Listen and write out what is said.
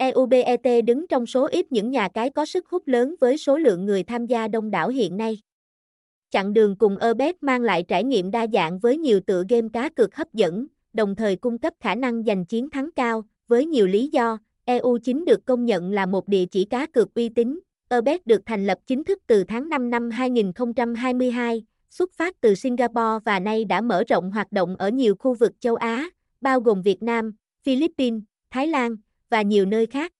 EUBET đứng trong số ít những nhà cái có sức hút lớn với số lượng người tham gia đông đảo hiện nay. Chặng đường cùng Ebet mang lại trải nghiệm đa dạng với nhiều tựa game cá cược hấp dẫn, đồng thời cung cấp khả năng giành chiến thắng cao, với nhiều lý do, EU9 được công nhận là một địa chỉ cá cược uy tín. Ebet được thành lập chính thức từ tháng 5 năm 2022, xuất phát từ Singapore và nay đã mở rộng hoạt động ở nhiều khu vực châu Á, bao gồm Việt Nam, Philippines, Thái Lan và nhiều nơi khác.